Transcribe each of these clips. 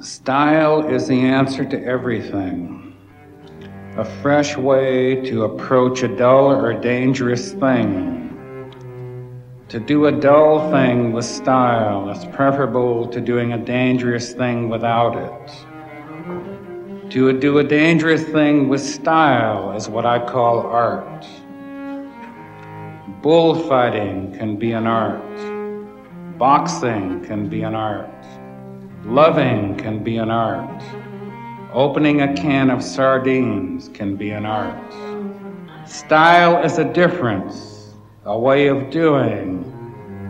Style is the answer to everything. A fresh way to approach a dull or dangerous thing. To do a dull thing with style is preferable to doing a dangerous thing without it. To do a dangerous thing with style is what I call art. Bullfighting can be an art. Boxing can be an art. Loving can be an art. Opening a can of sardines can be an art. Style is a difference, a way of doing,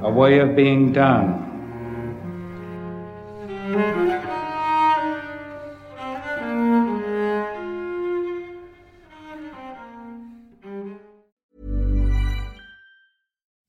a way of being done.